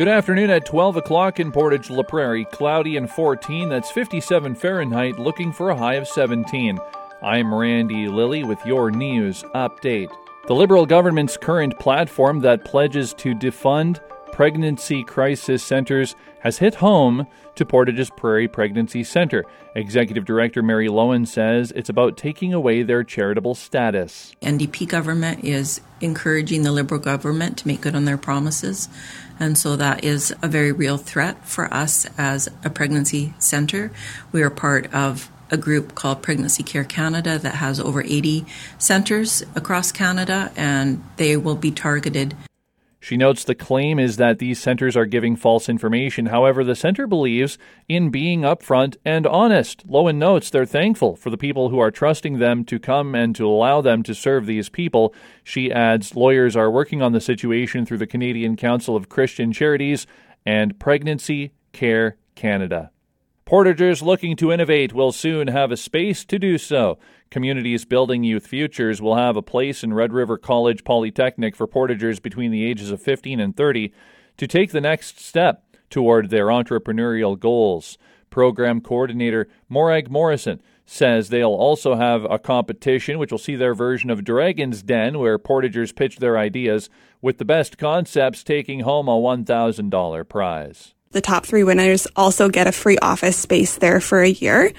Good afternoon at 12 o'clock in Portage La Prairie. Cloudy and 14, that's 57 Fahrenheit, looking for a high of 17. I'm Randy Lilly with your news update. The Liberal government's current platform that pledges to defund pregnancy crisis centers has hit home to Portage's Prairie Pregnancy Center. Executive Director Mary Lowen says it's about taking away their charitable status. NDP government is encouraging the Liberal government to make good on their promises. And so that is a very real threat for us as a pregnancy center. We are part of a group called Pregnancy Care Canada that has over 80 centers across Canada, and they will be targeted she notes the claim is that these centers are giving false information. However, the center believes in being upfront and honest. Lowen notes they're thankful for the people who are trusting them to come and to allow them to serve these people. She adds lawyers are working on the situation through the Canadian Council of Christian Charities and Pregnancy Care Canada. Portagers looking to innovate will soon have a space to do so. Communities Building Youth Futures will have a place in Red River College Polytechnic for Portagers between the ages of 15 and 30 to take the next step toward their entrepreneurial goals. Program coordinator Morag Morrison says they'll also have a competition which will see their version of Dragon's Den, where Portagers pitch their ideas, with the best concepts taking home a $1,000 prize. The top three winners also get a free office space there for a year.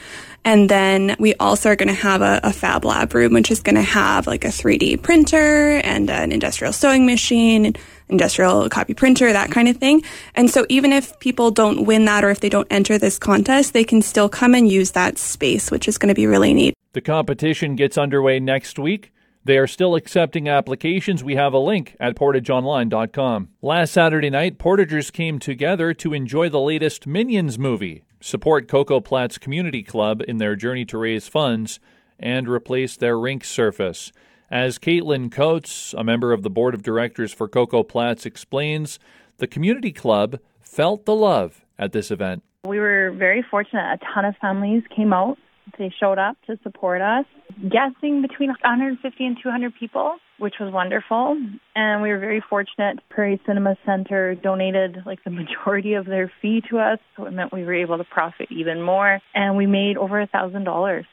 And then we also are going to have a, a, fab lab room, which is going to have like a 3D printer and an industrial sewing machine, industrial copy printer, that kind of thing. And so even if people don't win that or if they don't enter this contest, they can still come and use that space, which is going to be really neat. The competition gets underway next week. They are still accepting applications. We have a link at portageonline.com. Last Saturday night, Portagers came together to enjoy the latest Minions movie, support Koko Platz Community Club in their journey to raise funds, and replace their rink surface. As Caitlin Coates, a member of the board of directors for Koko Platz, explains, the community club felt the love at this event. We were very fortunate. A ton of families came out they showed up to support us, guessing between 150 and 200 people, which was wonderful. And we were very fortunate. Prairie Cinema Center donated like the majority of their fee to us, so it meant we were able to profit even more. And we made over a thousand dollars.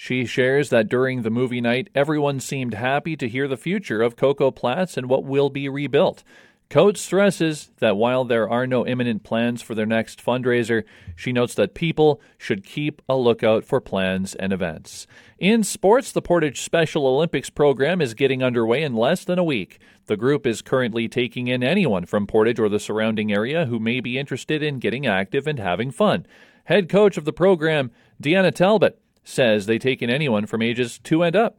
She shares that during the movie night, everyone seemed happy to hear the future of Koko Platz and what will be rebuilt. Coates stresses that while there are no imminent plans for their next fundraiser, she notes that people should keep a lookout for plans and events. In sports, the Portage Special Olympics program is getting underway in less than a week. The group is currently taking in anyone from Portage or the surrounding area who may be interested in getting active and having fun. Head coach of the program, Deanna Talbot, says they take in anyone from ages 2 and up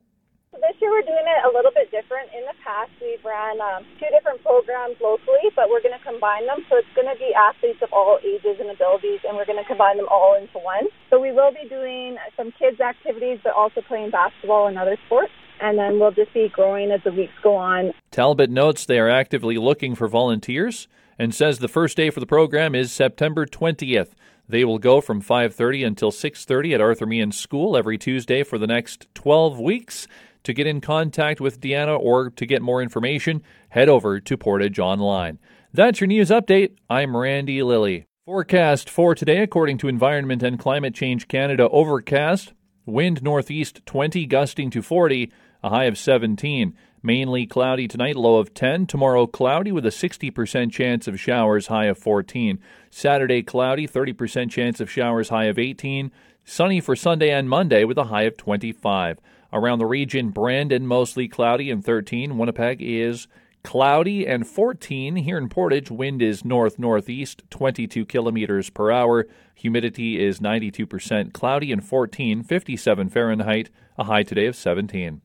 we're doing it a little bit different. In the past, we've ran um, two different programs locally, but we're going to combine them. So it's going to be athletes of all ages and abilities, and we're going to combine them all into one. So we will be doing some kids' activities, but also playing basketball and other sports. And then we'll just be growing as the weeks go on. Talbot notes they are actively looking for volunteers and says the first day for the program is September 20th. They will go from 5:30 until 6:30 at Arthur Meighen School every Tuesday for the next 12 weeks. To get in contact with Deanna or to get more information, head over to Portage Online. That's your news update. I'm Randy Lilly. Forecast for today, according to Environment and Climate Change Canada, overcast, wind northeast 20, gusting to 40, a high of 17. Mainly cloudy tonight, low of 10. Tomorrow, cloudy with a 60% chance of showers, high of 14. Saturday, cloudy, 30% chance of showers, high of 18. Sunny for Sunday and Monday with a high of 25. Around the region, Brandon mostly cloudy and 13. Winnipeg is cloudy and 14. Here in Portage, wind is north northeast, 22 kilometers per hour. Humidity is 92%, cloudy and 14, 57 Fahrenheit, a high today of 17.